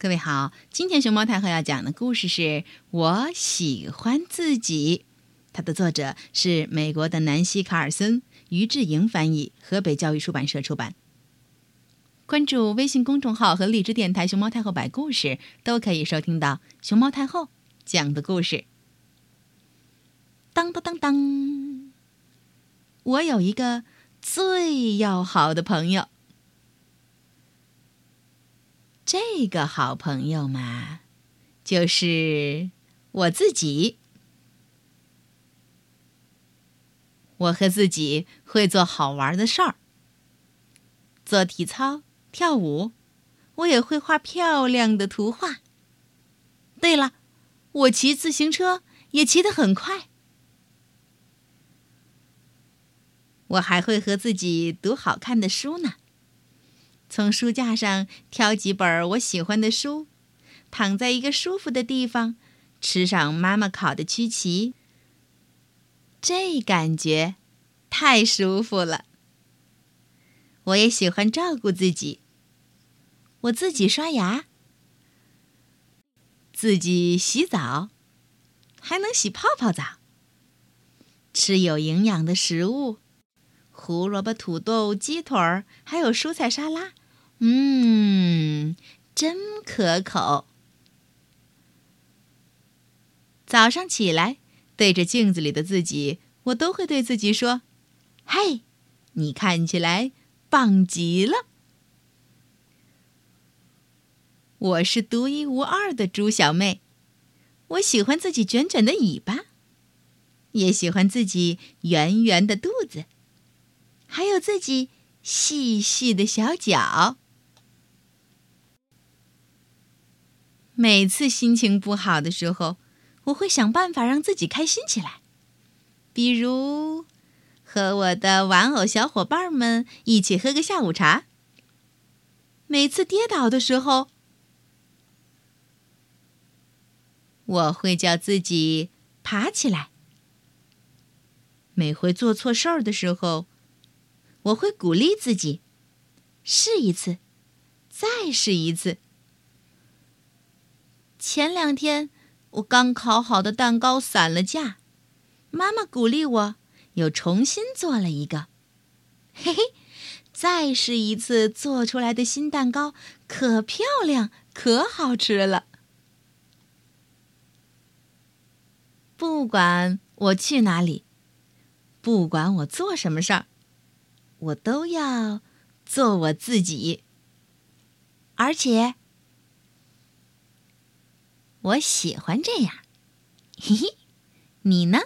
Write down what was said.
各位好，今天熊猫太后要讲的故事是《我喜欢自己》，它的作者是美国的南希·卡尔森，于志莹翻译，河北教育出版社出版。关注微信公众号和荔枝电台“熊猫太后摆故事”，都可以收听到熊猫太后讲的故事。当当当当，我有一个最要好的朋友。这个好朋友嘛，就是我自己。我和自己会做好玩的事儿，做体操、跳舞，我也会画漂亮的图画。对了，我骑自行车也骑得很快。我还会和自己读好看的书呢。从书架上挑几本我喜欢的书，躺在一个舒服的地方，吃上妈妈烤的曲奇。这感觉太舒服了。我也喜欢照顾自己，我自己刷牙，自己洗澡，还能洗泡泡澡。吃有营养的食物，胡萝卜、土豆、鸡腿儿，还有蔬菜沙拉。嗯，真可口。早上起来，对着镜子里的自己，我都会对自己说：“嘿，你看起来棒极了。”我是独一无二的猪小妹，我喜欢自己卷卷的尾巴，也喜欢自己圆圆的肚子，还有自己细细的小脚。每次心情不好的时候，我会想办法让自己开心起来，比如和我的玩偶小伙伴们一起喝个下午茶。每次跌倒的时候，我会叫自己爬起来。每回做错事儿的时候，我会鼓励自己，试一次，再试一次。前两天，我刚烤好的蛋糕散了架，妈妈鼓励我，又重新做了一个。嘿嘿，再试一次做出来的新蛋糕，可漂亮，可好吃了。不管我去哪里，不管我做什么事儿，我都要做我自己，而且。我喜欢这样，嘿嘿，你呢？